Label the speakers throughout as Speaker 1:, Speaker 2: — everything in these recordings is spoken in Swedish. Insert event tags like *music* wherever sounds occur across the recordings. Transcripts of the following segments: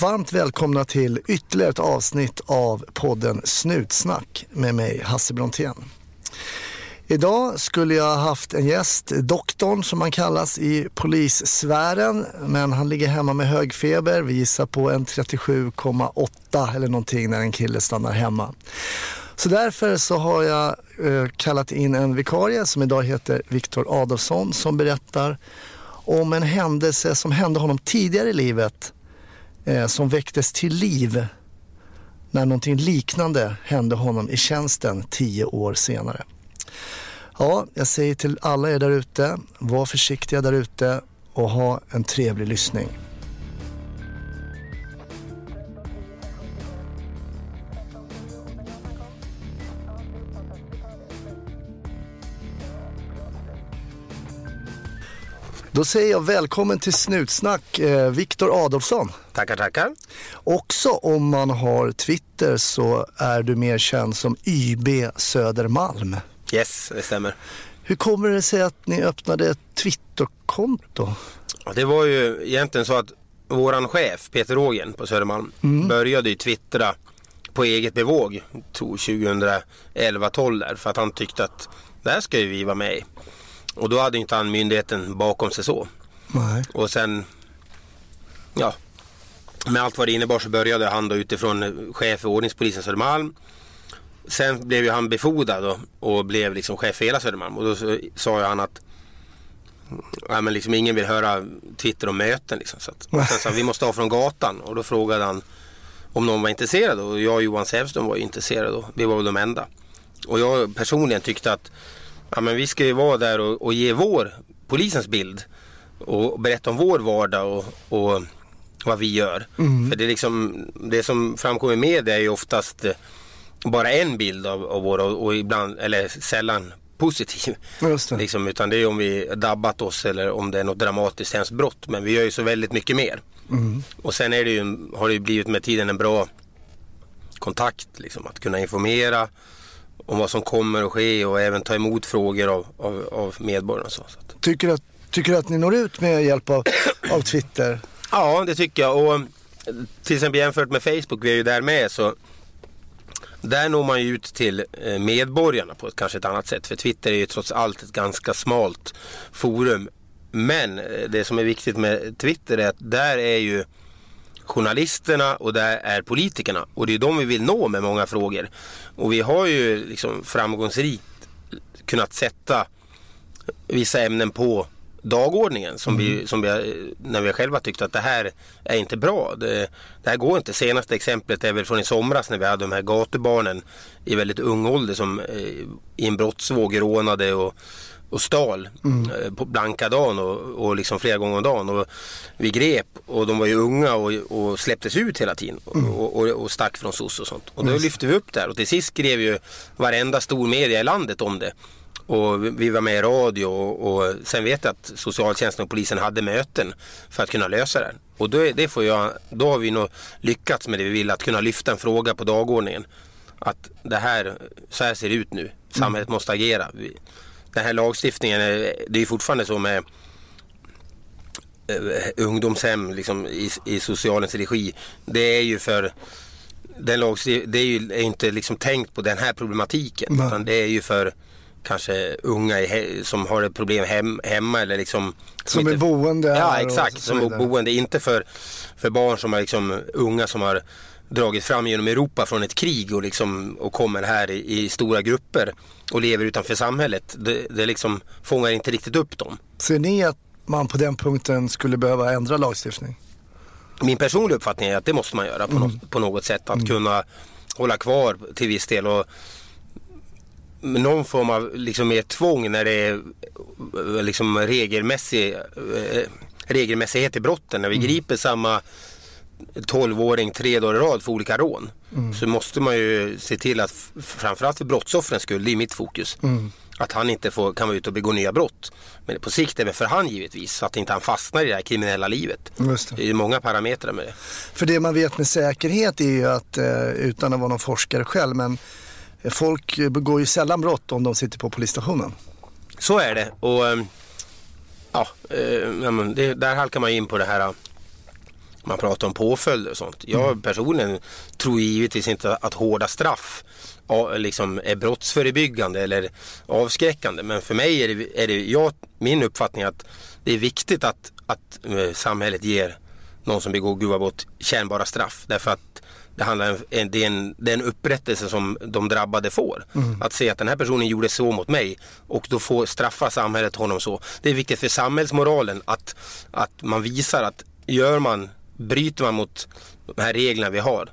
Speaker 1: Varmt välkomna till ytterligare ett avsnitt av podden Snutsnack med mig Hasse Brontén. Idag skulle jag haft en gäst, doktorn som han kallas i polissfären, men han ligger hemma med hög feber. Vi gissar på en 37,8 eller någonting när en kille stannar hemma. Så därför så har jag eh, kallat in en vikarie som idag heter Viktor Adolfsson som berättar om en händelse som hände honom tidigare i livet eh, som väcktes till liv när någonting liknande hände honom i tjänsten tio år senare. Ja, jag säger till alla er där ute, var försiktiga där ute och ha en trevlig lyssning. Då säger jag välkommen till Snutsnack, eh, Viktor Adolfsson.
Speaker 2: Tackar, tackar.
Speaker 1: Också om man har Twitter så är du mer känd som YB Södermalm.
Speaker 2: Yes, det stämmer.
Speaker 1: Hur kommer det sig att ni öppnade ett Twitterkonto?
Speaker 2: Det var ju egentligen så att våran chef Peter Rågen på Södermalm började ju twittra på eget bevåg, tror 2011-12 där, för att han tyckte att det här ska ju vi vara med i. Och då hade inte han myndigheten bakom sig så.
Speaker 1: Nej.
Speaker 2: Och sen, ja, med allt vad det innebar så började han då utifrån chef för ordningspolisen Södermalm. Sen blev ju han befordrad då, och blev liksom chef för hela Södermalm. Och då så, sa ju han att ja, men liksom ingen vill höra Twitter om möten. Liksom, så att, och sen sa vi måste ha från gatan. Och då frågade han om någon var intresserad. Och jag och Johan Sävström var intresserade. Och vi var väl de enda. Och jag personligen tyckte att ja, men vi ska ju vara där och, och ge vår, polisens bild. Och berätta om vår vardag och, och vad vi gör. För det, är liksom, det som framkommer i media är ju oftast eh, bara en bild av, av vår och, och ibland, eller sällan positiv.
Speaker 1: Just det.
Speaker 2: Liksom, utan det är om vi dabbat oss eller om det är något dramatiskt hemskt brott. Men vi gör ju så väldigt mycket mer. Och sen är det ju, har det ju blivit med tiden en bra kontakt. Liksom, att kunna informera om vad som kommer att ske och även ta emot frågor av, av, av medborgarna. Så.
Speaker 1: Tycker du att, tycker du att ni når ut med hjälp av, av Twitter?
Speaker 2: Ja, det tycker jag. Och till exempel jämfört med Facebook, vi är ju där med, så där når man ju ut till eh, medborgarna på ett, kanske ett annat sätt. För Twitter är ju trots allt ett ganska smalt forum. Men eh, det som är viktigt med Twitter är att där är ju journalisterna och där är politikerna. Och det är de vi vill nå med många frågor. Och vi har ju liksom framgångsrikt kunnat sätta vissa ämnen på dagordningen som, vi, som vi, när vi själva tyckte att det här är inte bra. Det, det här går inte. Senaste exemplet är väl från i somras när vi hade de här gatubarnen i väldigt ung ålder som eh, i en brottsvåg rånade och, och stal eh, på blanka dagen och, och liksom flera gånger om dagen. Och vi grep och de var ju unga och, och släpptes ut hela tiden och, och, och stack från SOS och sånt. Och då lyfte vi upp det här och till sist skrev ju varenda stor media i landet om det. Och vi var med i radio och, och sen vet jag att socialtjänsten och polisen hade möten för att kunna lösa det. Och då, det får jag, då har vi nog lyckats med det vi vill, att kunna lyfta en fråga på dagordningen. Att det här, så här ser det ut nu. Samhället måste agera. Vi, den här lagstiftningen, är- det är ju fortfarande så med eh, ungdomshem liksom, i, i socialens regi. Det är ju för den lagstift- det är ju är inte liksom tänkt på den här problematiken.
Speaker 1: Nej.
Speaker 2: Utan det är ju för kanske unga he- som har ett problem hem, hemma eller liksom
Speaker 1: Som är boende
Speaker 2: Ja exakt, som är boende. Inte för, för barn som är liksom unga som har dragit fram genom Europa från ett krig och, liksom, och kommer här i, i stora grupper och lever utanför samhället. Det, det liksom fångar inte riktigt upp dem.
Speaker 1: Ser ni att man på den punkten skulle behöva ändra lagstiftning?
Speaker 2: Min personliga uppfattning är att det måste man göra på, något, på något sätt. Att kunna hålla kvar till viss del. Och någon form av liksom mer tvång när det är liksom regelmässig, eh, regelmässighet i brotten. När vi griper samma 12-åring tre dagar i rad för olika rån. Så måste man ju se till att framförallt för brottsoffrens skull, det är mitt fokus. Att han inte får, kan vara ute och begå nya brott. Men på sikt även för han givetvis. Så att inte han fastnar i det här kriminella livet.
Speaker 1: Just det.
Speaker 2: Det är ju många parametrar med det.
Speaker 1: För det man vet med säkerhet är ju att, eh, utan att vara någon forskare själv, men folk begår ju sällan brott om de sitter på polisstationen.
Speaker 2: Så är det. Och ja, eh, ja, det, där halkar man in på det här. Man pratar om påföljder och sånt. Jag
Speaker 1: Mm.
Speaker 2: personligen tror givetvis inte att hårda straff liksom är brottsförebyggande eller avskräckande. Men för mig är det, är det jag, min uppfattning att det är viktigt att, att eh, samhället ger någon som begår grova brott kännbara straff. Därför att det, handlar om en, det, är en, det är en upprättelse som de drabbade får. Att se att den här personen gjorde så mot mig och då får straffa samhället honom så. Det är viktigt för samhällsmoralen att, att man visar att gör man, bryter man mot de här reglerna vi har,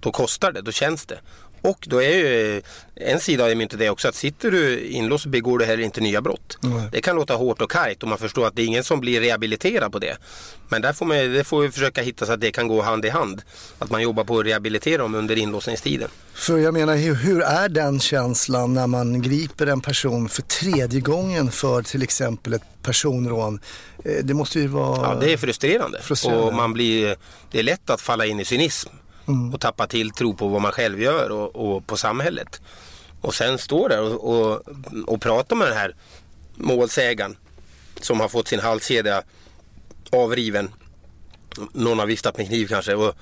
Speaker 2: då kostar det, då känns det. Och då är ju en sida av myntet det också att sitter du inlåst begår du heller inte nya brott.
Speaker 1: Nej.
Speaker 2: Det kan låta hårt och kargt och man förstår att det är ingen som blir rehabiliterad på det. Men där får man, det får vi försöka hitta så att det kan gå hand i hand. Att man jobbar på att rehabilitera dem under inlåsningstiden.
Speaker 1: För jag menar, hur, hur är den känslan när man griper en person för tredje gången för till exempel ett personrån? Eh, Det måste ju vara...
Speaker 2: Ja, det är frustrerande.
Speaker 1: Frustrerande.
Speaker 2: Och man blir, det är lätt att falla in i cynism och tappa tilltro på vad man själv gör och, och på samhället. Och sen står där och, och, och pratar med den här målsägaren som har fått sin halskedja avriven. Någon har viftat med kniv kanske. Och,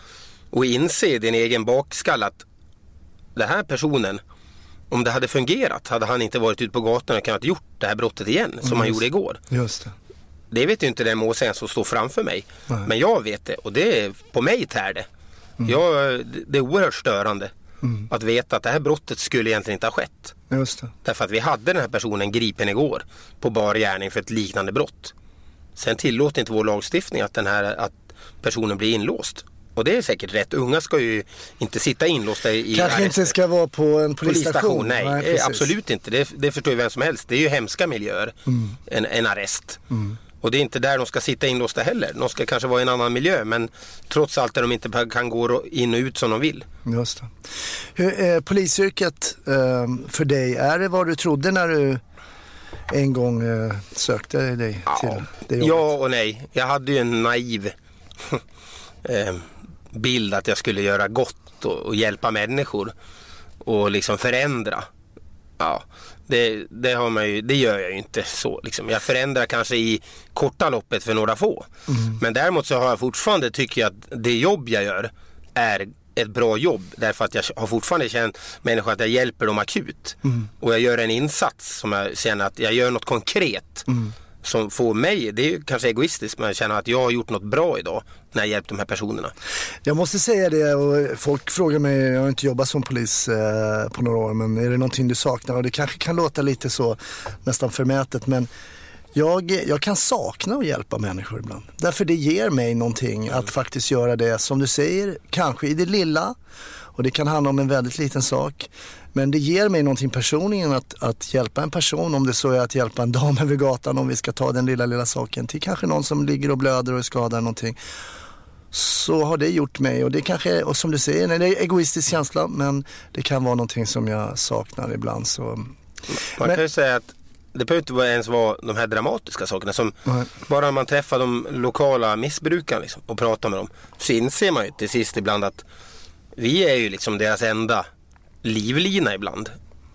Speaker 2: och inse i din egen bakskall att den här personen, om det hade fungerat, hade han inte varit ute på gatorna och kunnat gjort det här brottet igen som han gjorde igår.
Speaker 1: Just det.
Speaker 2: Det vet ju inte den målsägaren som står framför mig.
Speaker 1: Nej. Mm.
Speaker 2: Men jag vet det och det är, på mig tär det. Jag, det är oerhört störande att veta att det här brottet skulle egentligen inte ha skett.
Speaker 1: Just det.
Speaker 2: Därför att vi hade den här personen gripen igår på bar gärning för ett liknande brott. Sen tillåter inte vår lagstiftning att, den här, att personen blir inlåst. Och det är säkert rätt. Unga ska ju inte sitta inlåsta i
Speaker 1: Kanske
Speaker 2: arrester.
Speaker 1: inte ska vara på en polisstation.
Speaker 2: Polisstation, nej,
Speaker 1: precis.
Speaker 2: absolut inte. Det, det förstår ju vem som helst. Det är ju hemska miljöer,
Speaker 1: Mm.
Speaker 2: en, en arrest. Och det är inte där de ska sitta inlåsta heller. De ska kanske vara i en annan miljö men trots allt där de inte kan gå in och ut som de vill.
Speaker 1: Just det. Hur, eh, polisyrket eh, för dig, är det vad du trodde när du en gång eh, sökte dig till det jobbet?
Speaker 2: ja och nej. Jag hade ju en naiv *laughs* eh, bild att jag skulle göra gott och, hjälpa människor och liksom förändra. Ja, det, det, har man ju, det gör jag ju inte så. Liksom. Jag förändrar kanske i korta loppet för några få. Men däremot så har jag fortfarande, tycker jag att det jobb jag gör är ett bra jobb. Därför att jag har fortfarande känt människor att jag hjälper dem akut. Och jag gör en insats som jag känner att jag gör något konkret. Som får mig, det är ju kanske egoistiskt, men jag känner att jag har gjort något bra idag när jag hjälpt de här personerna.
Speaker 1: Jag måste säga det och folk frågar mig, jag har inte jobbat som polis eh, på några år, men är det någonting du saknar? Och det kanske kan låta lite så nästan förmätet, men jag, jag kan sakna att hjälpa människor ibland. Därför det ger mig någonting att faktiskt göra det som du säger, kanske i det lilla. Och det kan handla om en väldigt liten sak. Men det ger mig någonting personligen att, att hjälpa en person, om det så är att hjälpa en dam *laughs* över gatan, om vi ska ta den lilla, lilla saken, till kanske någon som ligger och blöder och är skadad någonting så har det gjort mig och det kanske är, och som du säger, det är en egoistisk känsla men det kan vara någonting som jag saknar ibland. Så.
Speaker 2: Man
Speaker 1: Men-
Speaker 2: kan ju säga att det behöver inte ens vara de här dramatiska sakerna. Som
Speaker 1: Nej.
Speaker 2: bara när man träffar de lokala missbrukarna liksom, och pratar med dem så inser man ju till sist ibland att vi är ju liksom deras enda livlina ibland.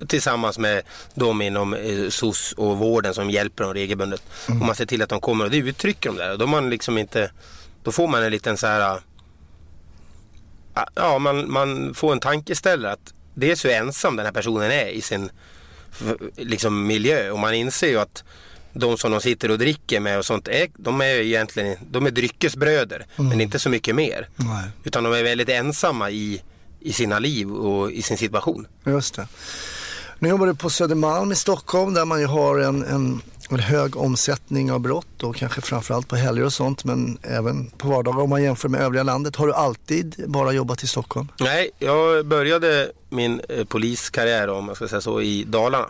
Speaker 2: Tillsammans med de inom eh, SOS och vården som hjälper dem regelbundet. Och man ser till att de kommer och det uttrycker de där. Och då, man liksom inte, då får man en liten så här Ja, man, man får en tankeställare att dels hur ensam den här personen är i sin liksom, miljö och man inser ju att de som de sitter och dricker med och sånt, är, de är ju egentligen de är dryckesbröder men inte så mycket mer.
Speaker 1: Nej.
Speaker 2: Utan de är väldigt ensamma i, i sina liv och i sin situation.
Speaker 1: Just det. Nu jobbar du på Södermalm i Stockholm där man ju har en, en, en hög omsättning av brott och kanske framförallt på helger och sånt men även på vardagar om man jämför med övriga landet. Har du alltid bara jobbat i Stockholm?
Speaker 2: Nej, jag började min eh, poliskarriär om man ska säga så i Dalarna.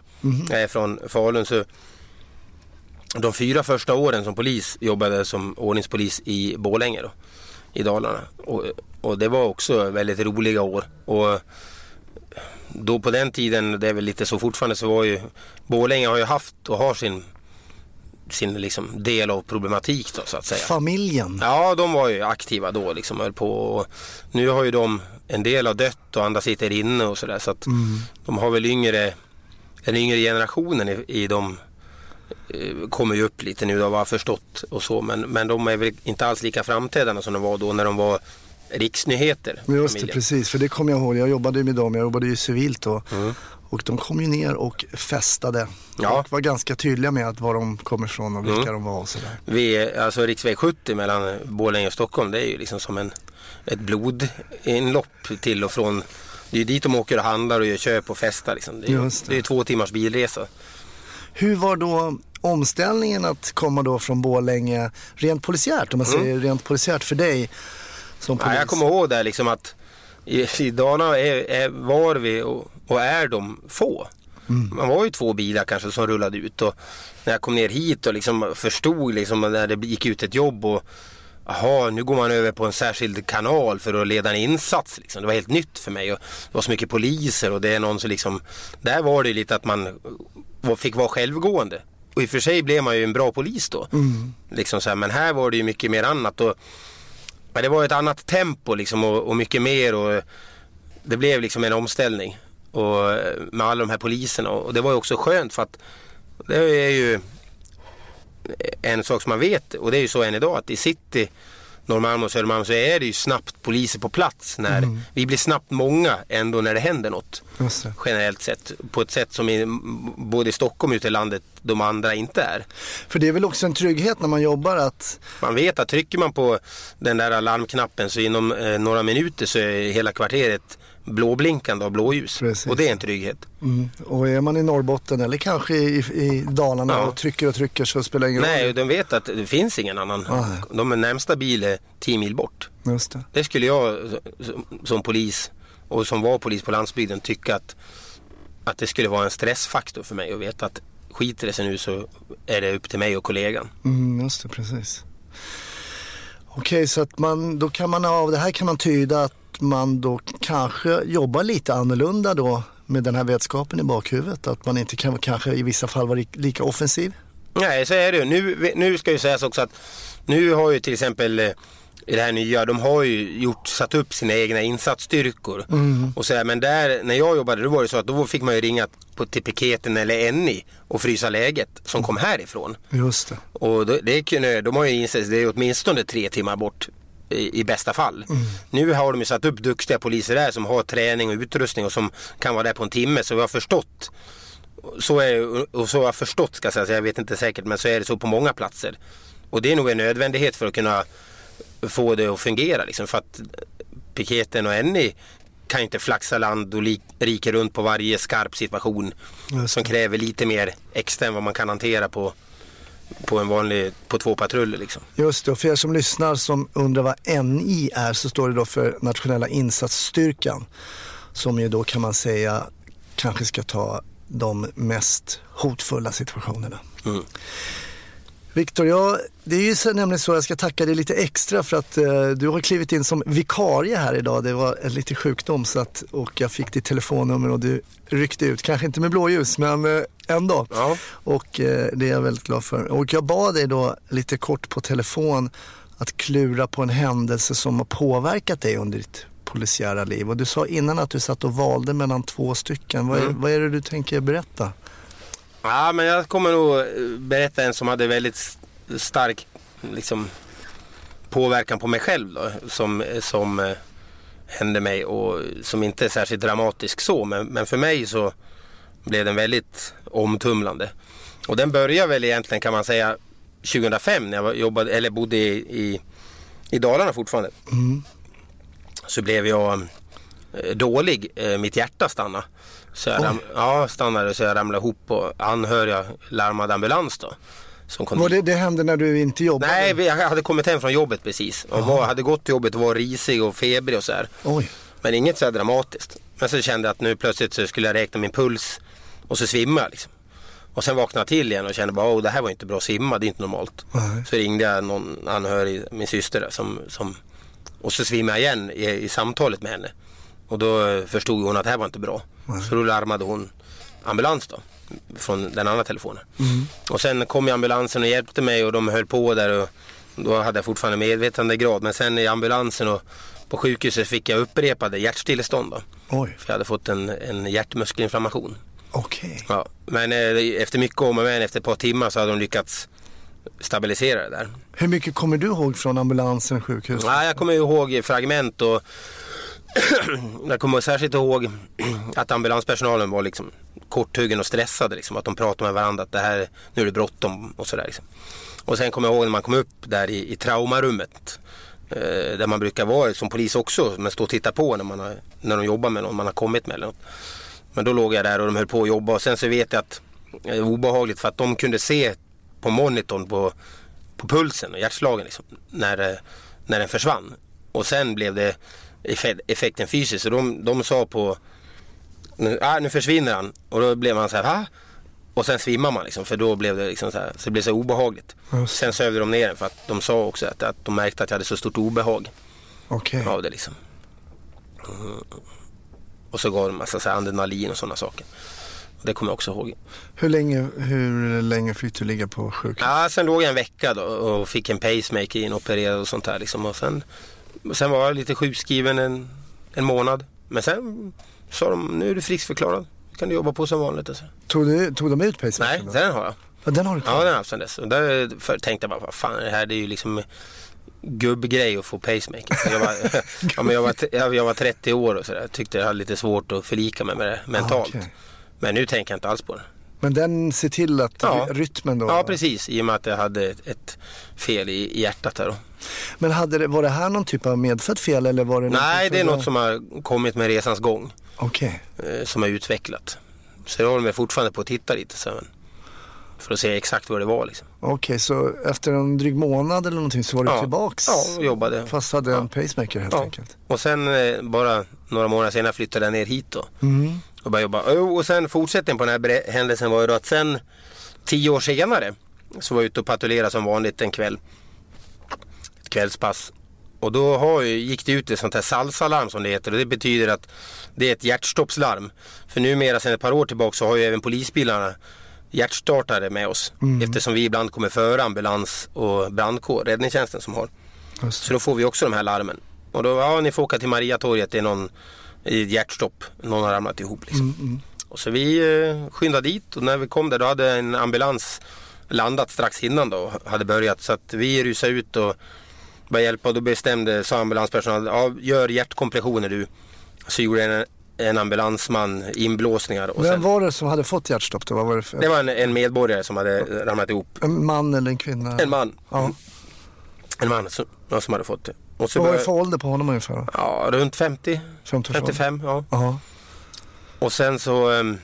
Speaker 2: Jag är från Falun så de fyra första åren som polis jobbade som ordningspolis i Borlänge då, i Dalarna. Och, och det var också väldigt roliga år. Och då på den tiden, det är väl lite så fortfarande, så var ju Borlänge har ju haft och har sin, sin liksom del av problematik då så att säga.
Speaker 1: Familjen?
Speaker 2: Ja, de var ju aktiva då liksom höll på. Och nu har ju de, en del har dött och andra sitter inne och sådär. Så att de har väl yngre, den yngre generationen i, i de eh, kommer ju upp lite nu då, vad jag förstått och så. Men, men de är väl inte alls lika framträdande som de var då när de var riksnyheter.
Speaker 1: Just det, precis. För det kommer jag ihåg. Jag jobbade med dem. Jag jobbade ju civilt då. Mm. Och de kom ju ner och festade. Ja. Och var ganska tydliga med att var de kommer ifrån och vilka mm. de var och sådär.
Speaker 2: Vi, alltså riksväg 70 mellan Borlänge och Stockholm det är ju liksom som en, ett blodinlopp till och från. Det är ju dit de åker och handlar och gör köp och festar. Liksom. Det, är, det. det är två timmars bilresa.
Speaker 1: Hur var då omställningen att komma då från Borlänge rent polisiärt, om man mm. säger rent polisiärt för dig som polis?
Speaker 2: Ja, jag kommer ihåg det liksom att i, i Dalarna är, är, var vi och, och är de få. Mm. Man var ju två bilar kanske som rullade ut och när jag kom ner hit och liksom förstod liksom när det gick ut ett jobb och Jaha, nu går man över på en särskild kanal för att leda en insats. Liksom. Det var helt nytt för mig. Och det var så mycket poliser och det är någon som liksom... Där var det lite att man fick vara självgående. Och i och för sig blev man ju en bra polis då. Mm. Liksom så här, men här var det ju mycket mer annat. Och, det var ett annat tempo liksom och, och mycket mer. Och det blev liksom en omställning. Och, med alla de här poliserna. Och det var ju också skönt för att det är ju en sak som man vet och det är ju så än idag att i city Norrmalm och Södermalm så är det ju snabbt poliser på plats. När mm. Vi blir snabbt många ändå när det händer något. Det. Generellt sett. På ett sätt som i, både i Stockholm och ute i landet de andra inte är.
Speaker 1: För det är väl också en trygghet när man jobbar att...
Speaker 2: Man vet att trycker man på den där alarmknappen så inom eh, några minuter så är hela kvarteret blåblinkande av blåljus. Och det är en trygghet.
Speaker 1: Mm. Och är man i Norrbotten eller kanske i, i Dalarna ja. och trycker och trycker så spelar det ingen
Speaker 2: roll. Nej, de vet att det finns ingen annan. Ah. De närmsta bil är 10 mil bort. Just det. det skulle jag som polis och som var polis på landsbygden tycka att, att det skulle vara en stressfaktor för mig att veta att skiter det sig nu så är det upp till mig och kollegan.
Speaker 1: Mm, just det, precis. Okej, så att man, då kan man av det här kan man tyda att man då kanske jobbar lite annorlunda då med den här vetskapen i bakhuvudet. Att man inte kan kanske i vissa fall vara lika offensiv.
Speaker 2: Nej, så är det ju. Nu, nu ska ju sägas också att nu har ju till exempel eh, i det här nya, de har ju gjort, satt upp sina egna insatsstyrkor. Mm. Och så här, men där, när jag jobbade då var det så att då fick man ju ringa på, till piketen eller NI och frysa läget som kom härifrån.
Speaker 1: Just det.
Speaker 2: Och då, det kunde, de har ju insett, det är åtminstone tre timmar bort i, i bästa fall. Mm. Nu har de ju satt upp duktiga poliser där som har träning och utrustning och som kan vara där på en timme. Så vi har förstått så är och så har jag förstått ska jag säga, jag vet inte säkert men så är det så på många platser. Och det är nog en nödvändighet för att kunna få det att fungera liksom. För att piketen och Enni kan inte flaxa land och rika runt på varje skarp situation som kräver lite mer extra än vad man kan hantera på på en vanlig, på två patruller liksom.
Speaker 1: Just det, och för er som lyssnar som undrar vad NI är så står det då för Nationella insatsstyrkan. Som ju då kan man säga kanske ska ta de mest hotfulla situationerna. Mm. Viktor, ja, det är ju nämligen så jag ska tacka dig lite extra för att eh, du har klivit in som vikarie här idag. Det var en liten sjukdom så att, och jag fick ditt telefonnummer och du ryckte ut. Kanske inte med blåljus men eh, ändå. Ja. Och eh, det är jag väldigt glad för. Och jag bad dig då lite kort på telefon att klura på en händelse som har påverkat dig under ditt polisiära liv. Och du sa innan att du satt och valde mellan två stycken. Vad är, mm. vad är det du tänker berätta?
Speaker 2: Ja, men jag kommer nog berätta en som hade väldigt stark liksom, påverkan på mig själv då, som, som eh, hände mig och som inte är särskilt dramatisk så men, men för mig så blev den väldigt omtumlande. Och den började väl egentligen kan man säga 2005 när jag jobbade, eller bodde i, i, i Dalarna fortfarande. Mm. Så blev jag eh, dålig, eh, mitt hjärta stannade. Så jag ram, ja, stannade så jag ramlade ihop och anhöriga larmade ambulans då.
Speaker 1: Som kom var det, det hände när du inte jobbade?
Speaker 2: Nej, jag hade kommit hem från jobbet precis. Och var, hade gått till jobbet och var risig och febrig och så här. Oj. Men inget så här dramatiskt. Men så kände jag att nu plötsligt så skulle jag räkna min puls och så svimmade jag liksom. Och sen vaknade jag till igen och kände bara, oh, det här var inte bra att simma, det är inte normalt. Nej. Så ringde jag någon anhörig, min syster som, som och så svimmade jag igen i, i samtalet med henne. Och då förstod hon att det här var inte bra. Nej. Så då larmade hon ambulans då. Från den andra telefonen. Mm. Och sen kom ambulansen och hjälpte mig och de höll på där. Och då hade jag fortfarande medvetandegrad. Men sen i ambulansen och på sjukhuset fick jag upprepade hjärtstillestånd. Då. Oj. För jag hade fått en, en hjärtmuskelinflammation.
Speaker 1: Okej.
Speaker 2: Ja, men eh, efter mycket om och men, efter ett par timmar så hade de lyckats stabilisera det där.
Speaker 1: Hur mycket kommer du ihåg från ambulansen, sjukhus?
Speaker 2: Ja, jag kommer ihåg fragment och *clears throat* jag kommer särskilt ihåg att ambulanspersonalen var liksom korthuggen och stressade. Liksom, att de pratade med varandra att det här, nu är det bråttom och sådär. Liksom. Och sen kommer jag ihåg när man kom upp där i, i traumarummet. Eh, där man brukar vara som polis också, men stå och titta på när, man har, när de jobbar med någon, man har kommit med eller något. Men då låg jag där och de höll på att jobba och sen så vet jag att det var obehagligt för att de kunde se på monitorn på, på pulsen och hjärtslagen liksom, när, när den försvann. Och sen blev det effekten fysiskt. Så de, de sa på, nu, ah, nu försvinner han. Och då blev man så här, va? Och sen svimmar man liksom, för då blev det liksom så här, så det blev så obehagligt.
Speaker 1: Just.
Speaker 2: Sen sövde de ner den för att de sa också att, att de märkte att jag hade så stort obehag
Speaker 1: Okej.
Speaker 2: av det liksom. Mm. Och så gav de massa så här adrenalin och sådana saker. Det kommer jag också ihåg.
Speaker 1: Hur, länge, hur länge fick du ligga på sjukhus?
Speaker 2: Ja, sen låg jag en vecka då och fick en pacemaker inopererad och sånt där liksom. Och sen, sen var jag lite sjukskriven en, en månad. Men sen sa de, nu är du friskförklarad. kan du jobba på som vanligt. Alltså.
Speaker 1: Tog, du, tog de ut pacemaker?
Speaker 2: Nej, den har jag.
Speaker 1: Ja, den har du kvar?
Speaker 2: Ja, den har jag haft sen dess. Och där för, tänkte jag bara, vad fan det här? Det är ju liksom gubbgrej att få pacemaker. Jag var, *laughs* *laughs* ja, men jag, var, jag, var 30 år och sådär. Tyckte jag hade lite svårt att förlika mig med det mentalt.
Speaker 1: Ah, okej.
Speaker 2: Men nu tänker jag inte alls på det.
Speaker 1: Men den ser till att
Speaker 2: Ja.
Speaker 1: ry- rytmen då?
Speaker 2: Ja, precis. I och med att jag hade ett, ett fel i, hjärtat här då.
Speaker 1: Men hade det, var det här någon typ av medfött fel eller var det
Speaker 2: Nej, det är något som har kommit med resans gång.
Speaker 1: Okej.
Speaker 2: Eh, som har utvecklat. Så jag håller mig fortfarande på att titta lite. Så, men, för att se exakt vad det var liksom.
Speaker 1: Okej, så efter en dryg månad eller någonting så var du
Speaker 2: Ja.
Speaker 1: tillbaks?
Speaker 2: Ja, och jobbade.
Speaker 1: Fast hade en pacemaker helt
Speaker 2: Ja.
Speaker 1: enkelt?
Speaker 2: Och sen eh, bara några månader senare flyttade jag ner hit då.
Speaker 1: Mm.
Speaker 2: Och började jobba. Och sen fortsättningen på den här händelsen var ju då att sen tio år senare så var jag ute och patrullerade som vanligt en kväll. Ett kvällspass. Och då har, gick det ut ett sånt här salsalarm som det heter och det betyder att det är ett hjärtstoppslarm. För numera sedan ett par år tillbaka så har ju även polisbilarna hjärtstartare med oss. Eftersom vi ibland kommer före ambulans och brandkår, räddningstjänsten som har.
Speaker 1: Just
Speaker 2: Så då får vi också de här larmen. Och då, ja ni får åka till Mariatorget, det är någon i ett hjärtstopp. Någon har ramlat ihop liksom. Och så vi eh, skyndade dit och när vi kom där då hade en ambulans landat strax innan då hade börjat. Så att vi rusade ut och började hjälpa och då bestämde, sa ambulanspersonalen, ja, gör hjärtkompressioner du. Så gjorde en, en ambulansman inblåsningar. Och
Speaker 1: Vem
Speaker 2: sen,
Speaker 1: var det som hade fått hjärtstopp då? Vad var det för?
Speaker 2: det var en, en medborgare som hade ramlat ihop.
Speaker 1: En man eller en kvinna?
Speaker 2: En man.
Speaker 1: Ja.
Speaker 2: En man som, som hade fått det. Och så
Speaker 1: Vad var det för ålder på honom ungefär?
Speaker 2: Ja, runt 50.
Speaker 1: 50
Speaker 2: 55, ja.
Speaker 1: Ja.
Speaker 2: Och sen så... ehm,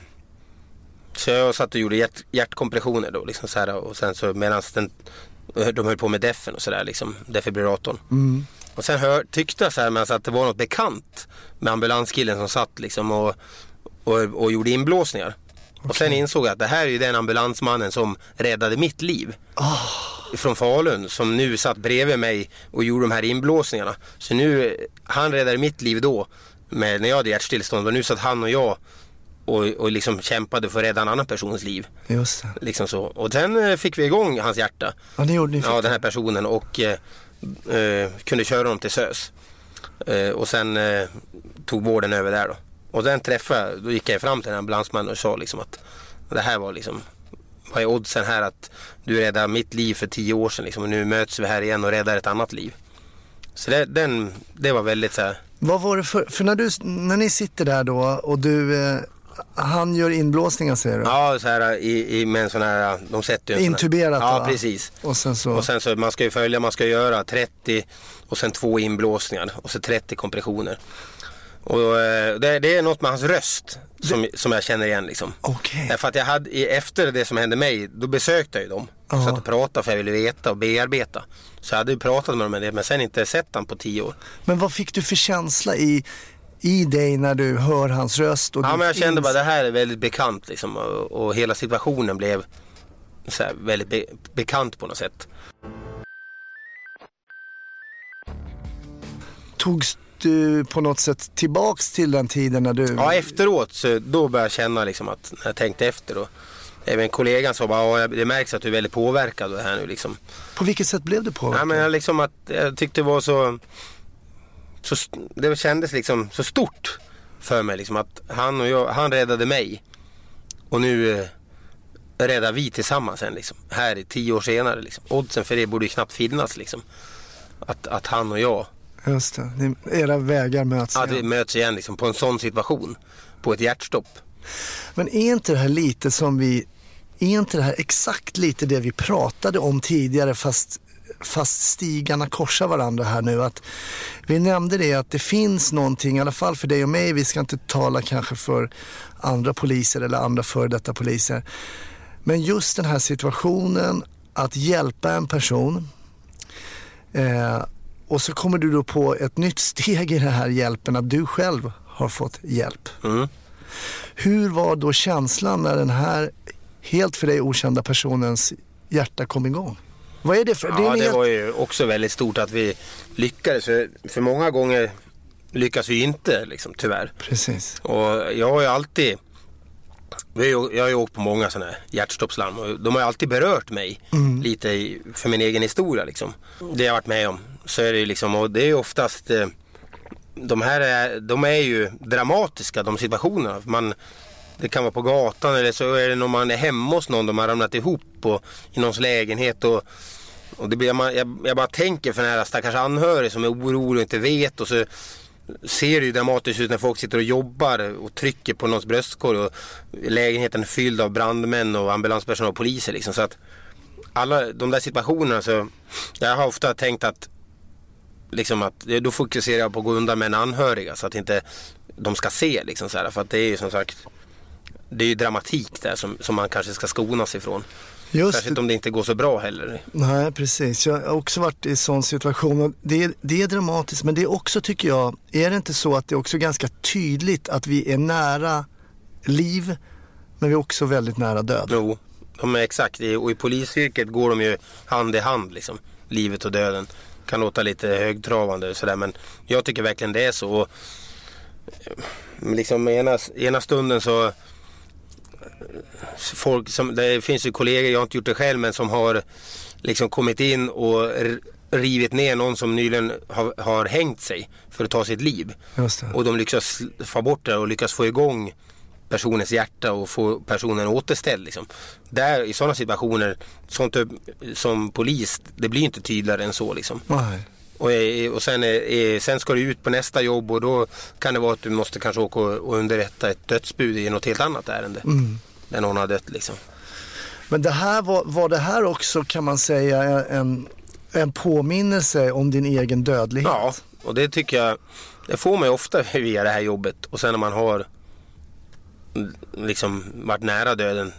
Speaker 2: Så jag satt och gjorde hjärt, hjärtkompressioner då liksom så här, och sen så medan den, de höll på med defen och sådär liksom, defibrillatorn.
Speaker 1: Mm.
Speaker 2: Och sen hör, tyckte jag så här med att det var något bekant med ambulanskillen som satt liksom och, och, och gjorde inblåsningar. Och sen insåg jag att det här är ju den ambulansmannen som räddade mitt liv. Från Falun som nu satt bredvid mig och gjorde de här inblåsningarna. Så nu, han räddade mitt liv då med, när jag hade hjärtstillestånd och nu satt han och jag och, och liksom kämpade för att rädda en annan persons liv.
Speaker 1: Just det.
Speaker 2: Liksom så. Och sen eh, fick vi igång hans hjärta.
Speaker 1: Ja, ni gjorde ni
Speaker 2: Ja, den här personen och eh, eh, kunde köra honom till SÖS. Eh, och sen eh, tog vården över där då. Och sen träffade jag, då gick jag fram till den ambulansmannen och sa liksom att det här var liksom, vad är oddsen här att du räddade mitt liv för tio år sedan liksom, och nu möts vi här igen och räddar ett annat liv. Så det, den, det var väldigt så här,
Speaker 1: Vad var det för, för när, du, när ni sitter där då och du, eh, han gör inblåsningar säger du?
Speaker 2: ja så här i, i, med en sån här, de sätter ju en sån här-
Speaker 1: Intuberat
Speaker 2: Ja,
Speaker 1: va?
Speaker 2: precis.
Speaker 1: Och sen så,
Speaker 2: Och sen så man ska ju följa, man ska göra 30 och sen två inblåsningar och så 30 kompressioner. Och eh, det, det är något med hans röst som, som jag känner igen liksom.
Speaker 1: okej.
Speaker 2: Därför att jag hade, i- efter det som hände mig, då besökte jag ju dem.
Speaker 1: Ja.
Speaker 2: Satt och pratade för jag ville veta och bearbeta. Så jag hade ju pratat med dem en del men sen inte sett honom på tio år.
Speaker 1: Men vad fick du för känsla i, i dig när du hör hans röst? Och
Speaker 2: Ja
Speaker 1: du
Speaker 2: men jag kände bara det här är väldigt bekant liksom och, och hela situationen blev så här, väldigt be, bekant på något sätt.
Speaker 1: Togs du på något sätt tillbaks till den tiden när du...
Speaker 2: Ja, efteråt så då började jag känna liksom att när jag tänkte efter då. Även kollegan sa bara, "Ja, det märks att du är väldigt påverkad av det här nu liksom.
Speaker 1: På vilket sätt blev du påverkad?
Speaker 2: Ja, men jag, liksom att, jag tyckte det var så, så, det kändes liksom så stort för mig liksom att han och jag, han räddade mig. Och nu eh, räddar vi tillsammans en liksom. Här tio år senare liksom. Oddsen för det borde ju knappt finnas liksom. Att, att han och jag.
Speaker 1: Just det, era vägar möts
Speaker 2: Att vi möts igen liksom på en sån situation. På ett hjärtstopp.
Speaker 1: Men är inte det här lite som vi, är inte det här exakt lite det vi pratade om tidigare fast, fast stigarna korsar varandra här nu? Att vi nämnde det att det finns någonting, i alla fall för dig och mig, vi ska inte tala kanske för andra poliser eller andra före detta poliser. Men just den här situationen att hjälpa en person eh, och så kommer du då på ett nytt steg i den här hjälpen att du själv har fått hjälp.
Speaker 2: Mm.
Speaker 1: Hur var då känslan när den här helt för dig okända personens hjärta kom igång? Vad är det för?
Speaker 2: Ja,
Speaker 1: det,
Speaker 2: det
Speaker 1: helt...
Speaker 2: var ju också väldigt stort att vi lyckades. För, för många gånger lyckas vi inte, liksom, tyvärr.
Speaker 1: Precis.
Speaker 2: Och jag har ju alltid... Jag har ju åkt på många sådana här hjärtstoppslarm och de har ju alltid berört mig lite i, för min egen historia. Liksom. Det jag varit med om. Så är det ju liksom, och det är ju oftast... Eh, de här är, de är ju dramatiska, de situationerna. Man, det kan vara på gatan eller så är det när man är hemma hos någon, de har ramlat ihop och, i någons lägenhet. Och, och det blir, jag, jag bara tänker för den här stackars anhörig som är orolig och inte vet. Och så ser det ju dramatiskt ut när folk sitter och jobbar och trycker på någons bröstkorg. Och lägenheten är fylld av brandmän och ambulanspersonal och poliser. Liksom. Så att alla de där situationerna så jag har ofta tänkt att liksom att då fokuserar jag på att gå undan med en anhöriga så att inte de ska se liksom så här, för att det är ju som sagt det är ju dramatik där som, som man kanske ska skonas ifrån.
Speaker 1: Just
Speaker 2: Särskilt
Speaker 1: det.
Speaker 2: om det inte går så bra heller.
Speaker 1: Nej, precis. Jag har också varit i sån situation. Det, är, det är dramatiskt, men det är också, tycker jag, är det inte så att det är också ganska tydligt att vi är nära liv, men vi är också väldigt nära död?
Speaker 2: Jo, de är exakt. Och i polisyrket går de ju hand i hand liksom. Livet och döden. Kan låta lite högtravande och sådär men jag tycker verkligen det är så. Och, eh, liksom ena, ena stunden så folk som, det finns ju kollegor, jag har inte gjort det själv, men som har liksom kommit in och rivit ner någon som nyligen har, har hängt sig för att ta sitt liv. Och de lyckas få bort det och lyckas få igång personens hjärta och få personen återställd. Liksom. Där, I sådana situationer, sånt som polis, det blir inte tydligare än så. Liksom. Och, eh, och sen, eh, sen ska du ut på nästa jobb och då kan det vara att du måste kanske åka och, underrätta ett dödsbud i något helt annat ärende.
Speaker 1: Mm.
Speaker 2: Där någon har dött liksom.
Speaker 1: Men det här var, var det här också, kan man säga, en, en påminnelse om din egen dödlighet?
Speaker 2: Ja, och det tycker jag, det får man ju ofta *laughs* via det här jobbet. Och sen när man har liksom varit nära döden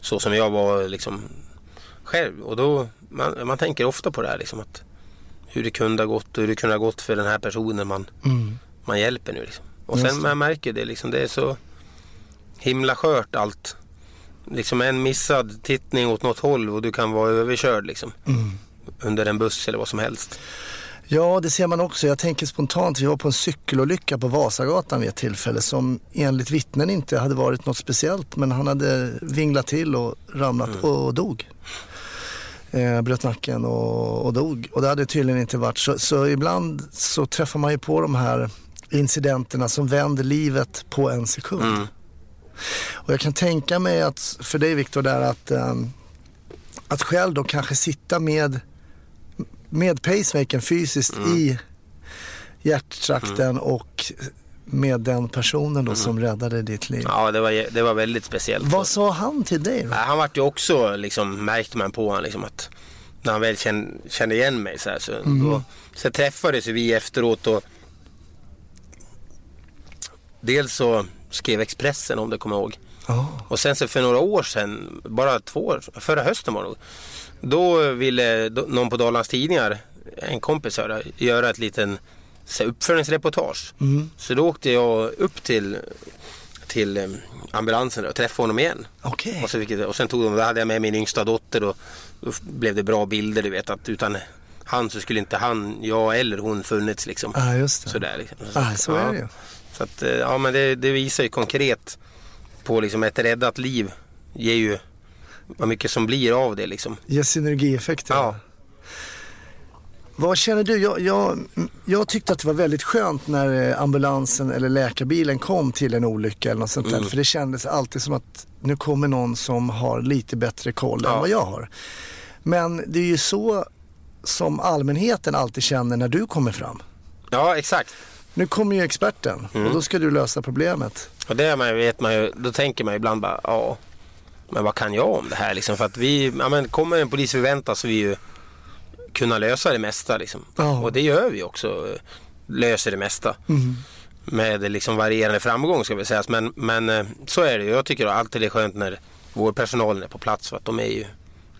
Speaker 2: så som jag var liksom själv. Och då, man, man tänker ofta på det här liksom att hur det kunde ha gått och hur det kunde ha gått för den här personen man,
Speaker 1: Mm.
Speaker 2: man hjälper nu. Liksom. Och
Speaker 1: Just
Speaker 2: sen man märker det liksom, det är så himla skört allt. Liksom en missad tittning åt något håll och du kan vara överkörd liksom.
Speaker 1: Mm.
Speaker 2: Under en buss eller vad som helst.
Speaker 1: Ja, det ser man också. Jag tänker spontant, vi var på en cykelolycka på Vasagatan vid ett tillfälle som enligt vittnen inte hade varit något speciellt. Men han hade vinglat till och ramlat och dog. Eh, bröt nacken och, och dog. Och det hade tydligen inte varit så. Så ibland så träffar man ju på de här incidenterna som vänder livet på en sekund.
Speaker 2: Mm.
Speaker 1: Och jag kan tänka mig att för dig Viktor där att, ehm, att själv då kanske sitta med, med pacemakern fysiskt
Speaker 2: Mm.
Speaker 1: i hjärttrakten och med den personen då som räddade ditt liv.
Speaker 2: Mm. Ja, det var, det var väldigt speciellt.
Speaker 1: Vad sa han till dig då?
Speaker 2: Han vart ju också, liksom, märkte man på honom, liksom, att när han väl kände, kände igen mig så, här, så, då, så träffades vi efteråt och dels så skrev Expressen om det kommer jag ihåg.
Speaker 1: Ja.
Speaker 2: Och sen så för några år sedan, bara två år, förra hösten var det nog. Då ville någon på Dalarnas Tidningar, en kompis höra, göra ett liten så här, uppföljningsreportage.
Speaker 1: Mm.
Speaker 2: Så då åkte jag upp till, till eh, ambulansen och träffade honom igen.
Speaker 1: Okej.
Speaker 2: Och, så fick och sen tog de, då hade jag med min yngsta dotter och då blev det bra bilder du vet att utan han så skulle inte han, jag eller hon funnits liksom.
Speaker 1: Ja, just det.
Speaker 2: Sådär liksom.
Speaker 1: Ah, så är det ju.
Speaker 2: Så att, eh, ja men det, det visar ju konkret på liksom ett räddat liv ger ju vad mycket som blir av det liksom.
Speaker 1: Ge synergieffekter.
Speaker 2: Ja.
Speaker 1: Vad känner du? Jag, jag, jag tyckte att det var väldigt skönt när eh, ambulansen eller läkarbilen kom till en olycka eller något sånt där. För det kändes alltid som att nu kommer någon som har lite bättre koll än
Speaker 2: Ja.
Speaker 1: vad jag har. Men det är ju så som allmänheten alltid känner när du kommer fram.
Speaker 2: Ja, exakt.
Speaker 1: Nu kommer ju experten och då ska du lösa problemet.
Speaker 2: Och det man, vet man ju, då tänker man ibland bara, ja, men vad kan jag om det här liksom? För att vi, ja men kommer en polis förväntas vi ju kunna lösa det mesta liksom.
Speaker 1: Ja.
Speaker 2: Och det gör vi också, löser det mesta.
Speaker 1: Mm.
Speaker 2: Med liksom varierande framgång ska vi säga. Men, men eh, så är det ju. Jag tycker alltid det är skönt när vår personal är på plats för att de är ju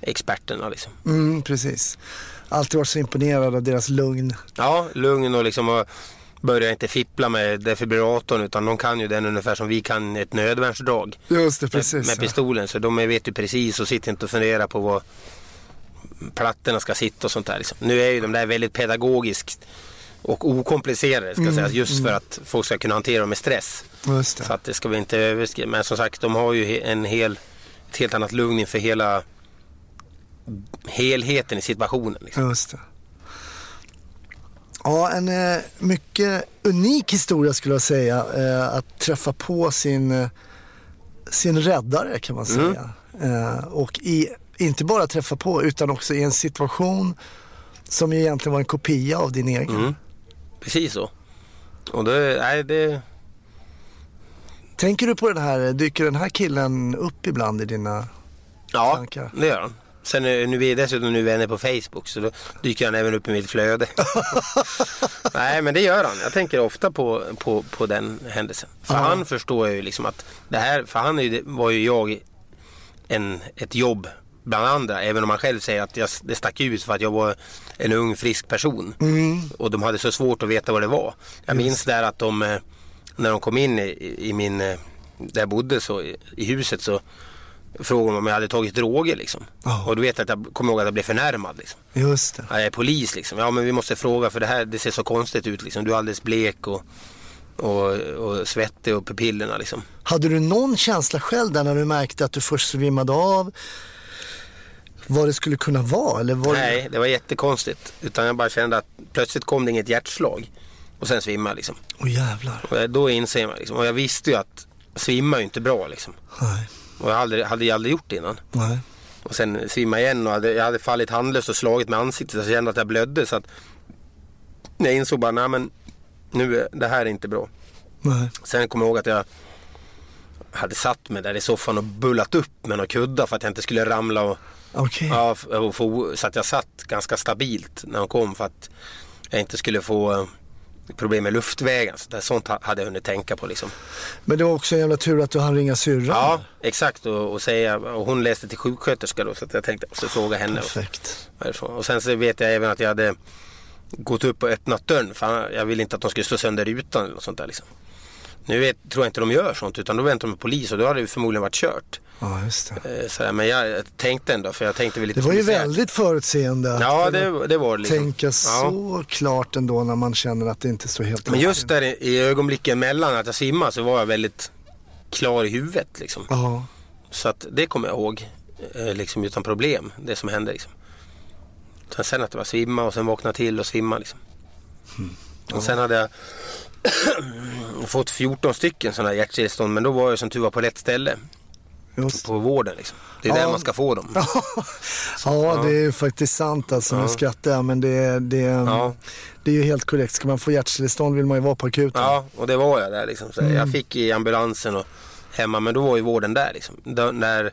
Speaker 2: experterna liksom.
Speaker 1: Mm, precis. Alltid varit så imponerad av deras lugn.
Speaker 2: Ja, lugn och liksom och börja inte fippla med defibrillatorn utan de kan ju den ungefär som vi kan ett nödvärnsdrag.
Speaker 1: Just det,
Speaker 2: med,
Speaker 1: precis.
Speaker 2: med pistolen. Så de vet ju precis och sitter inte och funderar på var plattorna ska sitta och sånt där. Liksom. Nu är ju de där väldigt pedagogiskt och okomplicerade ska sägas just för att folk ska kunna hantera dem med stress.
Speaker 1: Just
Speaker 2: Så
Speaker 1: det.
Speaker 2: att det ska vi inte överskrida. Men som sagt, de har ju en hel, ett helt annat lugn inför hela helheten i situationen. Liksom.
Speaker 1: Just det. Ja, en eh, mycket unik historia skulle jag säga. Eh, att träffa på sin, eh, sin räddare kan man säga. Eh, och i, inte bara träffa på utan också i en situation som ju egentligen var en kopia av din egen.
Speaker 2: Mm. Precis så. Och det, nej, det,
Speaker 1: Tänker du på den här, dyker den här killen upp ibland i dina...
Speaker 2: ja,
Speaker 1: Tankar.
Speaker 2: det gör han. Sen är nu är vi dessutom nu vänner på Facebook så då dyker han även upp i mitt flöde. *laughs* Nej men det gör han. Jag tänker ofta på, på, på den händelsen. För
Speaker 1: Ja.
Speaker 2: han förstår ju liksom att det här, för han ju, var ju jag en, ett jobb bland andra. Även om han själv säger att jag, det stack ut för att jag var en ung frisk person. Och de hade så svårt att veta vad det var. Jag minns där att de, eh, när de kom in i, i min, eh, där jag bodde så, i huset så frågade de om jag hade tagit droger liksom.
Speaker 1: Ja.
Speaker 2: Och du vet att jag kommer ihåg att jag blev förnärmad liksom.
Speaker 1: Just det.
Speaker 2: Ja, jag är polis liksom. Ja men vi måste fråga för det här det ser så konstigt ut liksom. Du är alldeles blek och, och, och svettig och pupillerna liksom.
Speaker 1: Hade du någon känsla själv där när du märkte att du först svimmade av? Vad det skulle kunna vara? Eller var det...
Speaker 2: Nej, det var jättekonstigt. Utan jag bara kände att plötsligt kom det inget hjärtslag. Och sen svimmade jag liksom.
Speaker 1: Åh jävlar.
Speaker 2: Och då inser man liksom. Och jag visste ju att svimma är ju inte bra liksom.
Speaker 1: Nej.
Speaker 2: Och jag hade, hade ju aldrig gjort det innan.
Speaker 1: Nej.
Speaker 2: Och sen svimma igen och hade, jag hade fallit handlöst och slagit med ansiktet. Så jag kände att jag blödde. Så att jag insåg bara, nej men nu, det här är inte bra.
Speaker 1: Nej.
Speaker 2: Sen kommer jag ihåg att jag hade satt mig där i soffan och bullat upp med några kuddar för att jag inte skulle ramla. Och,
Speaker 1: Okej.
Speaker 2: ja, och få, så att jag satt ganska stabilt när de kom för att jag inte skulle få eh, problem med luftvägen. Så där, sånt ha- hade jag hunnit tänka på liksom.
Speaker 1: Men det var också en jävla tur att du hann ringa syrran.
Speaker 2: Ja, exakt. Och, och, säga, och hon läste till sjuksköterska då så att jag tänkte jag måste fråga henne.
Speaker 1: Perfekt.
Speaker 2: Varifrån. Och sen så vet jag även att jag hade gått upp och öppnat dörren för jag ville inte att de skulle slå sönder rutan eller något sånt där liksom. Nu vet, tror jag inte de gör sånt utan då väntar de med polis och då hade det förmodligen varit kört.
Speaker 1: Ja, just det.
Speaker 2: Eh, Så, men jag tänkte ändå för jag tänkte väl lite
Speaker 1: Det var ju väldigt förutseende
Speaker 2: Ja det, det var det liksom.
Speaker 1: tänka
Speaker 2: Ja.
Speaker 1: så klart ändå när man känner att det inte står helt
Speaker 2: Men just där i, ögonblicken mellan att jag svimmade så var jag väldigt klar i huvudet liksom.
Speaker 1: Ja.
Speaker 2: Så att det kommer jag ihåg eh, liksom utan problem, det som hände liksom. Sen, sen att det var svimma och sen vakna till och svimma liksom. Och sen hade jag *clears throat* fått 14 stycken sådana hjärtstillestånd men då var jag som tur var på rätt ställe
Speaker 1: Just.
Speaker 2: på vården liksom. Det är
Speaker 1: Ja.
Speaker 2: där man ska få dem. *laughs*
Speaker 1: ja, det är ju faktiskt sant alltså. Nu skrattar jag men det, det,
Speaker 2: Ja.
Speaker 1: det är ju helt korrekt. Ska man få hjärtstillestånd vill man ju vara på akuten.
Speaker 2: Ja, och det var jag där liksom. Så Jag fick i ambulansen och hemma, men då var ju vården där liksom. Då, när,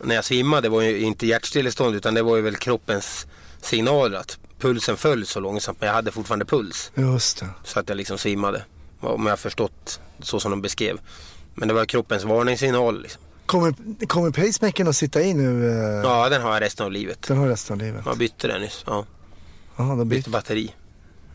Speaker 2: när jag svimmade var ju inte hjärtstillestånd utan det var ju väl kroppens signaler att pulsen föll så långsamt men jag hade fortfarande puls.
Speaker 1: Just det.
Speaker 2: Så att jag liksom svimmade. Om jag har förstått så som de beskrev. Men det var kroppens varningssignal liksom.
Speaker 1: Kommer, kommer pacemakern att sitta i nu? eh,
Speaker 2: Ja, den har jag resten av livet.
Speaker 1: Den har resten av livet.
Speaker 2: Jag bytte den nyss. Ja,
Speaker 1: Ja, de byter.
Speaker 2: bytte batteri.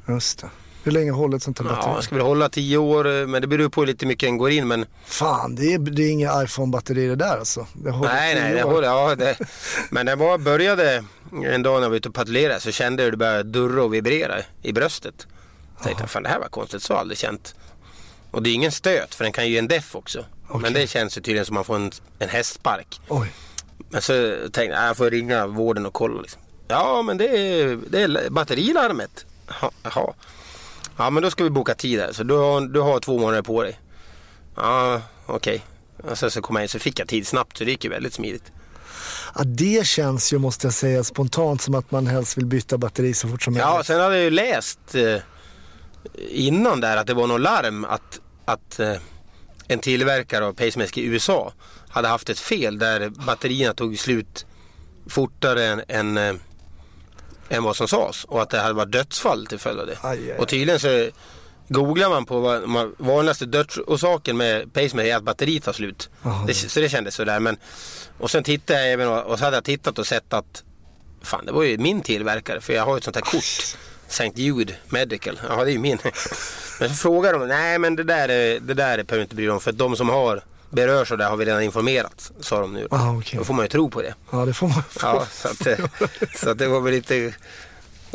Speaker 1: Just det. Hur länge håller ett sånt här
Speaker 2: Ja,
Speaker 1: batteri?
Speaker 2: jag ska väl hålla tio år, eh, men det beror på hur lite mycket den går in. Men
Speaker 1: Fan, det är, det är inga iPhone-batteri det där alltså. Det
Speaker 2: Nej, nej, det håller, ja, det, *laughs* men det var, började en dag när jag var ute och patrullerade så kände jag hur det började durra och vibrera i bröstet. Jag tänkte, fan det här var konstigt, så har jag aldrig känt. Och det är ingen stöt för den kan ju ge en deff också.
Speaker 1: Okej.
Speaker 2: Men det känns ju tydligen som man får en, en hästspark.
Speaker 1: Oj.
Speaker 2: Men så tänkte jag, jag får ringa vården och kolla liksom. Ja, men det är, det är batterilarmet. Ja, Jaha. Ja, men då ska vi boka tid här. Så du har, du har två månader på dig. Ja, okej. Och sen så kom jag in så fick jag tid snabbt så det gick ju väldigt smidigt.
Speaker 1: Ja, det känns ju, måste jag säga, spontant som att man helst vill byta batteri så fort som möjligt.
Speaker 2: Ja, sen hade jag ju läst eh, innan där att det var något larm att, att eh, en tillverkare av pacemaker i USA hade haft ett fel där batterierna tog slut fortare än, än, eh, än vad som sades och att det hade varit dödsfall till följd av det.
Speaker 1: Aj, aj, aj.
Speaker 2: Och tydligen så googlar man på vad vad vanligaste dödsorsaken med pacemaker är att batteriet tar slut. Det, så det kändes sådär. Men, och sen tittade jag även och, och så hade jag tittat och sett att fan det var ju min tillverkare för jag har ju ett sånt här kort. St. Jude Medical. Ja det är ju min. Men så frågar de, nej men det där, är, det där behöver inte bry dig om för de som har berörs av det har vi redan informerat. Sa de nu.
Speaker 1: Ah, okej.
Speaker 2: Då får man ju tro på det.
Speaker 1: Ja, det får man.
Speaker 2: Ja, så, att, så att det var väl lite...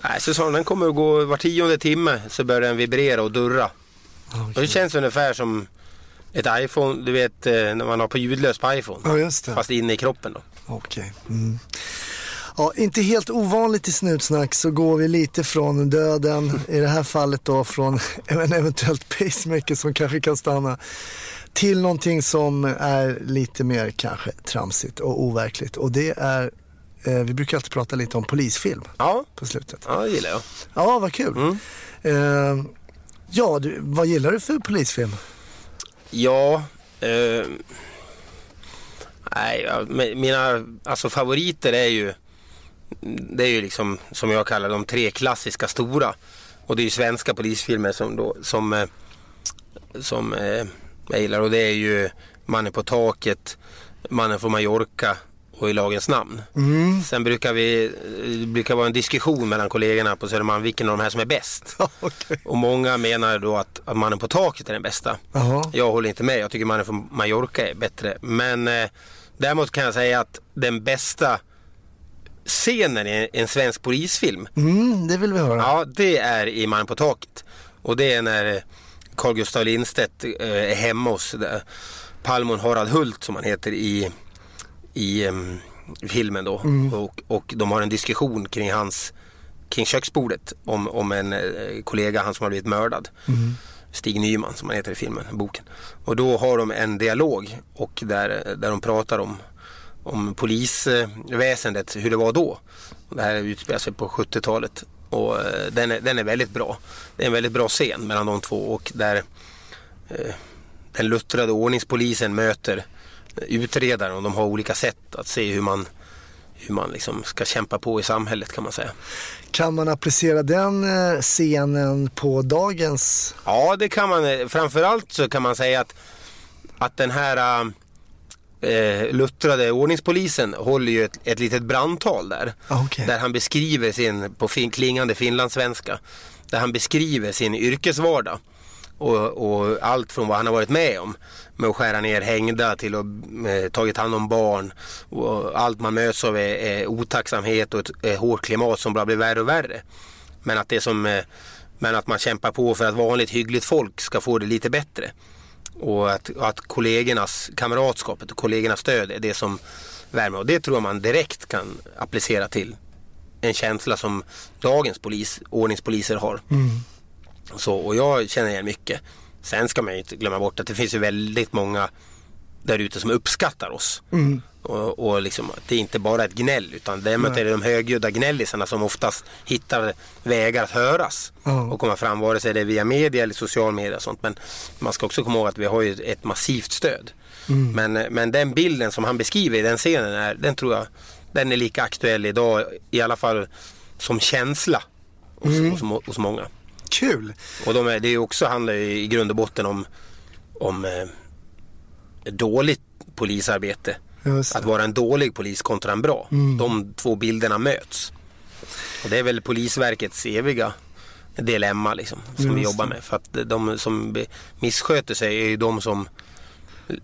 Speaker 2: Nej, så sa de, den kommer att gå var tionde timme så börjar den vibrera och durra.
Speaker 1: Ja,
Speaker 2: Och
Speaker 1: okej.
Speaker 2: det känns ungefär som ett iPhone, du vet eh, när man har på ljudlös på iPhone.
Speaker 1: Ja, just det.
Speaker 2: Fast inne i kroppen då.
Speaker 1: Okej. Mm. Ja, inte helt ovanligt i Snutsnack så går vi lite från döden, i det här fallet då från *laughs* en eventuellt pacemaker som kanske kan stanna, till någonting som är lite mer kanske tramsigt och overkligt. Och det är, eh, vi brukar alltid prata lite om polisfilm
Speaker 2: Ja,
Speaker 1: på slutet.
Speaker 2: ja det gillar jag.
Speaker 1: Ja, vad kul. Eh, ja, du, vad gillar du för polisfilm?
Speaker 2: Ja, eh, nej, mina alltså, favoriter är ju, det är ju liksom som jag kallar de tre klassiska stora. Och det är ju svenska polisfilmer som, då, som, eh, som eh, jag gillar och det är ju Mannen på taket, Mannen från Mallorca och I lagens namn. Sen brukar vi, det brukar vara en diskussion mellan kollegorna på Södermalm vilken av de här som är bäst. *laughs*
Speaker 1: Okej.
Speaker 2: Och många menar då att, att Mannen på taket är den bästa.
Speaker 1: Jaha.
Speaker 2: Jag håller inte med. Jag tycker Mannen från Mallorca är bättre. Men eh, däremot kan jag säga att den bästa scenen i en svensk polisfilm,
Speaker 1: Mm, det vill vi höra.
Speaker 2: ja det är i Mannen på taket. Och det är när eh, Carl Gustaf Lindstedt eh, är hemma hos eh, Palmon Harald Hult som han heter i, i em, filmen då. Och, och de har en diskussion kring hans kring köksbordet om, om en kollega, han som har blivit mördad. Stig Nyman som han heter i filmen, boken. Och då har de en dialog och där, där de pratar om, om polisväsendet, hur det var då. Det här utspelar sig på 70-talet och eh, den är, den är väldigt bra. Det är en väldigt bra scen mellan de två och där eh, den luttrade ordningspolisen möter utredaren och de har olika sätt att se hur man, hur man liksom ska kämpa på i samhället kan man säga.
Speaker 1: Kan man applicera den eh, scenen på dagens...
Speaker 2: Ja, det kan man. eh, Framförallt så kan man säga att, att den här eh, luttrade ordningspolisen håller ju ett, ett litet brandtal där.
Speaker 1: Ah, okej.
Speaker 2: Där han beskriver sin, på fin, klingande finlandssvenska, där han beskriver sin yrkesvardag. Och, och allt från vad han har varit med om. Med att skära ner hängda till att eh, tagit hand om barn. Och allt man möts av är, är otacksamhet och ett eh, hårt klimat som bara blir värre och värre. Men att det som eh, men att man kämpar på för att vanligt hyggligt folk ska få det lite bättre. Och att, att kollegornas kamratskapet och kollegornas stöd är det som värmer. Och det tror jag man direkt kan applicera till en känsla som dagens polis, ordningspoliser har. Så, och jag känner igen mycket. Sen ska man ju inte glömma bort att det finns ju väldigt många där ute som uppskattar oss. Och, och liksom, det är inte bara ett gnäll utan däremot är det de högljudda gnällisarna som oftast hittar vägar att höras
Speaker 1: Ja.
Speaker 2: och komma fram vare sig det är via media eller social media och sånt. Men man ska också komma ihåg att vi har ju ett massivt stöd. Men, men den bilden som han beskriver i den scenen, är, den tror jag den är lika aktuell idag i alla fall som känsla hos, hos, hos många.
Speaker 1: Kul!
Speaker 2: Och de är, det är också, handlar ju i grund och botten om, om eh, dåligt polisarbete. Att vara en dålig polis kontra en bra. De två bilderna möts. Och det är väl Polisverkets eviga dilemma liksom, som vi
Speaker 1: Just
Speaker 2: jobbar med. För att de som missköter sig är ju de som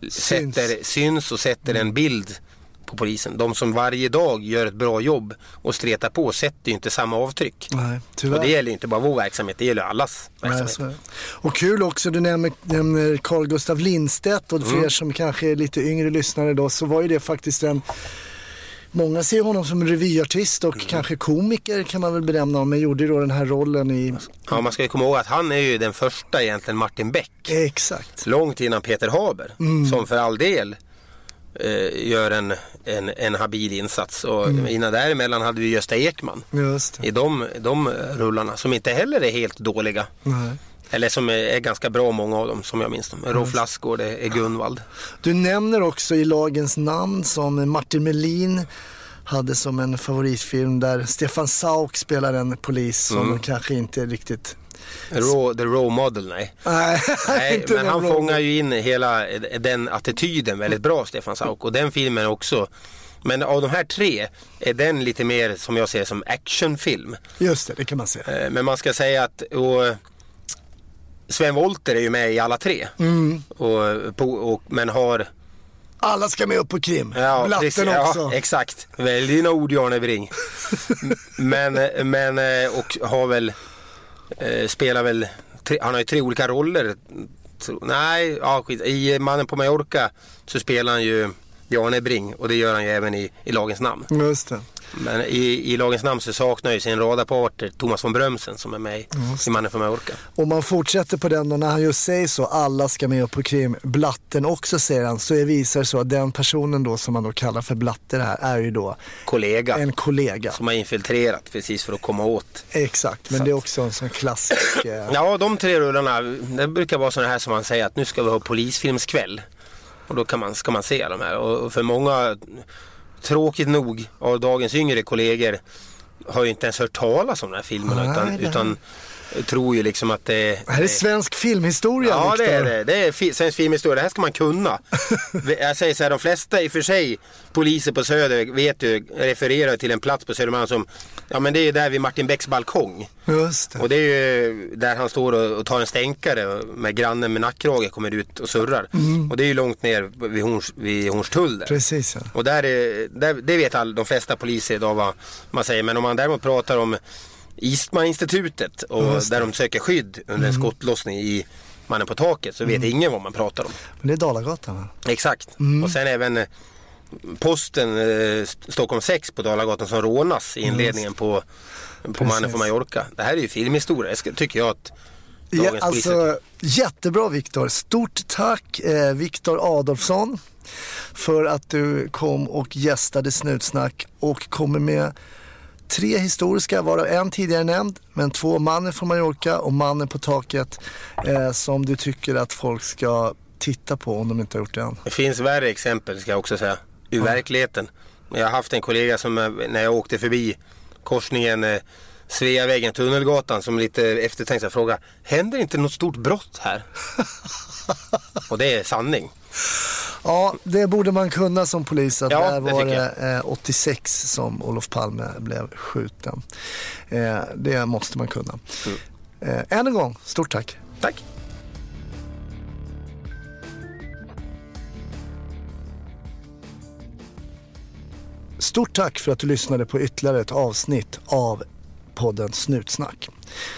Speaker 2: sätter, syns och sätter en bild på polisen. De som varje dag gör ett bra jobb och stretar på sätter ju inte samma avtryck.
Speaker 1: Nej, tyvärr.
Speaker 2: Och det gäller ju inte bara vår verksamhet, det gäller allas
Speaker 1: Nej,
Speaker 2: verksamhet.
Speaker 1: det. Och kul också, du nämner, nämner Carl Gustav Lindstedt och för
Speaker 2: Mm.
Speaker 1: er som kanske är lite yngre lyssnare då så var ju det faktiskt en Många ser honom som revyartist och kanske komiker kan man väl benämna honom. Men gjorde ju då den här rollen i...
Speaker 2: Ja, man ska ju komma ihåg att han är ju den första egentligen Martin Beck.
Speaker 1: Exakt.
Speaker 2: Långt innan Peter Haber. Som för all del gör en, en, en habil insats. Och innan däremellan hade vi Gösta Ekman. I de, de rullarna som inte heller är helt dåliga.
Speaker 1: Nej.
Speaker 2: Eller som är, är ganska bra många av dem som jag minns dem. Rolf Lassgård är, är Gunvald.
Speaker 1: Du nämner också i lagens namn som Martin Melin hade som en favoritfilm där Stefan Sauk spelar en polis som
Speaker 2: Mm.
Speaker 1: kanske inte riktigt...
Speaker 2: Raw, the Raw Model, nej.
Speaker 1: Nej, *laughs*
Speaker 2: men han fångar ju in hela den attityden väldigt bra, Stefan Sauk. Och den filmen också. Men av de här tre är den lite mer, som jag ser som actionfilm.
Speaker 1: Just det, det kan man säga.
Speaker 2: Eh, Men man ska säga att och, Sven Wollter är ju med i alla tre.
Speaker 1: Mm.
Speaker 2: Och, på, och, men har...
Speaker 1: Alla ska med upp på krim.
Speaker 2: Ja,
Speaker 1: Blatten
Speaker 2: precis,
Speaker 1: också.
Speaker 2: Ja, *laughs* exakt. Välj dina ord Jarne Bring. men, men eh, och har väl, eh, spelar väl, tre, han har ju tre olika roller. Nej, ja, skit. i Mannen på Mallorca så spelar han ju Jarne Bring och det gör han ju även i, i Lagens namn.
Speaker 1: Just det.
Speaker 2: Men i, i Lagens namn så saknar ju sin radarpartner Thomas von Brömsen som är med i, i Mannen från Mallorca.
Speaker 1: Om man fortsätter på den då, när han just säger så, alla ska med upp på krim, Blatten också säger han, så visar det så att den personen då som man då kallar för Blatte här är ju då
Speaker 2: Kollega
Speaker 1: en kollega.
Speaker 2: som har infiltrerat precis för att komma åt
Speaker 1: Exakt, men
Speaker 2: Så
Speaker 1: det är också en sån klassisk... *clears throat* Eh,
Speaker 2: Ja, de tre rullarna, det brukar vara sådana här som man säger att nu ska vi ha polisfilmskväll. Och då kan man, ska man se de här. Och för många, tråkigt nog, av dagens yngre kollegor har ju inte ens hört talas om de här filmerna.
Speaker 1: Nej,
Speaker 2: utan, utan tror ju liksom att det,
Speaker 1: det här är svensk filmhistoria
Speaker 2: Ja det är det. Det är fi- svensk filmhistoria. Det här ska man kunna. *laughs* Jag säger så här, de flesta i och för sig poliser på Söder vet ju, refererar till en plats på Södermalm som, ja men det är där vid Martin Becks balkong.
Speaker 1: Just det.
Speaker 2: Och det är ju där han står och, och tar en stänkare med grannen med nackkrage kommer ut och surrar. Och det är ju långt ner vid, Horns, vid Hornstull där.
Speaker 1: Precis ja.
Speaker 2: Och där är, där, det vet all, de flesta poliser idag vad man säger. Men om man däremot pratar om Eastman-institutet och där de söker skydd under en skottlossning i Mannen på taket så vet ingen vad man pratar om.
Speaker 1: Men det är Dalagatan va?
Speaker 2: Exakt. Och sen även eh, posten eh, St- Stockholm 6 på Dalagatan som rånas i inledningen på, på Mannen från Mallorca. Det här är ju filmhistoria. Ska, tycker jag att
Speaker 1: Ja,
Speaker 2: dagens poliser...
Speaker 1: alltså, jättebra Viktor. Stort tack eh, Viktor Adolfsson för att du kom och gästade Snutsnack och kommer med tre historiska, varav en tidigare nämnd, men två Mannen från Mallorca och Mannen på taket eh, som du tycker att folk ska titta på om de inte har gjort det än.
Speaker 2: Det finns värre exempel ska jag också säga. Ur verkligheten. Jag har haft en kollega som eh, när jag åkte förbi korsningen eh, Sveavägen, Tunnelgatan som lite eftertänksam fråga. Händer inte något stort brott här? Och det är sanning.
Speaker 1: Ja, det borde man kunna som polis. Att
Speaker 2: Ja,
Speaker 1: där var det eh, 86 som Olof Palme blev skjuten. Eh, det måste man kunna.
Speaker 2: Mm.
Speaker 1: Eh, än en gång, stort tack.
Speaker 2: Tack.
Speaker 1: Stort tack för att du lyssnade på ytterligare ett avsnitt av podden Snutsnack.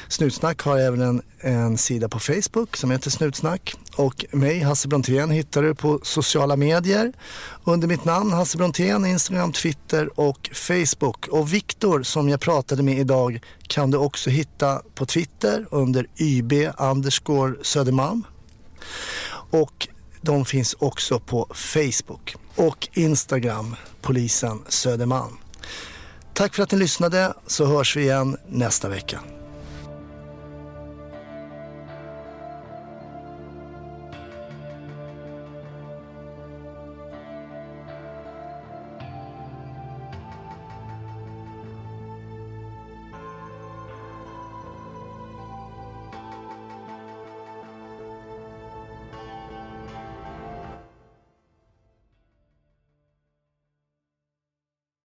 Speaker 1: Snutsnack har även en, en sida på Facebook som heter Snutsnack och mig, Hasse Brontén, hittar du på sociala medier under mitt namn Hasse Brontén, Instagram, Twitter och Facebook. Och Viktor som jag pratade med idag kan du också hitta på Twitter under YB underscore Södermalm. Och de finns också på Facebook och Instagram, polisen Södermalm. Tack för att ni lyssnade så hörs vi igen nästa vecka.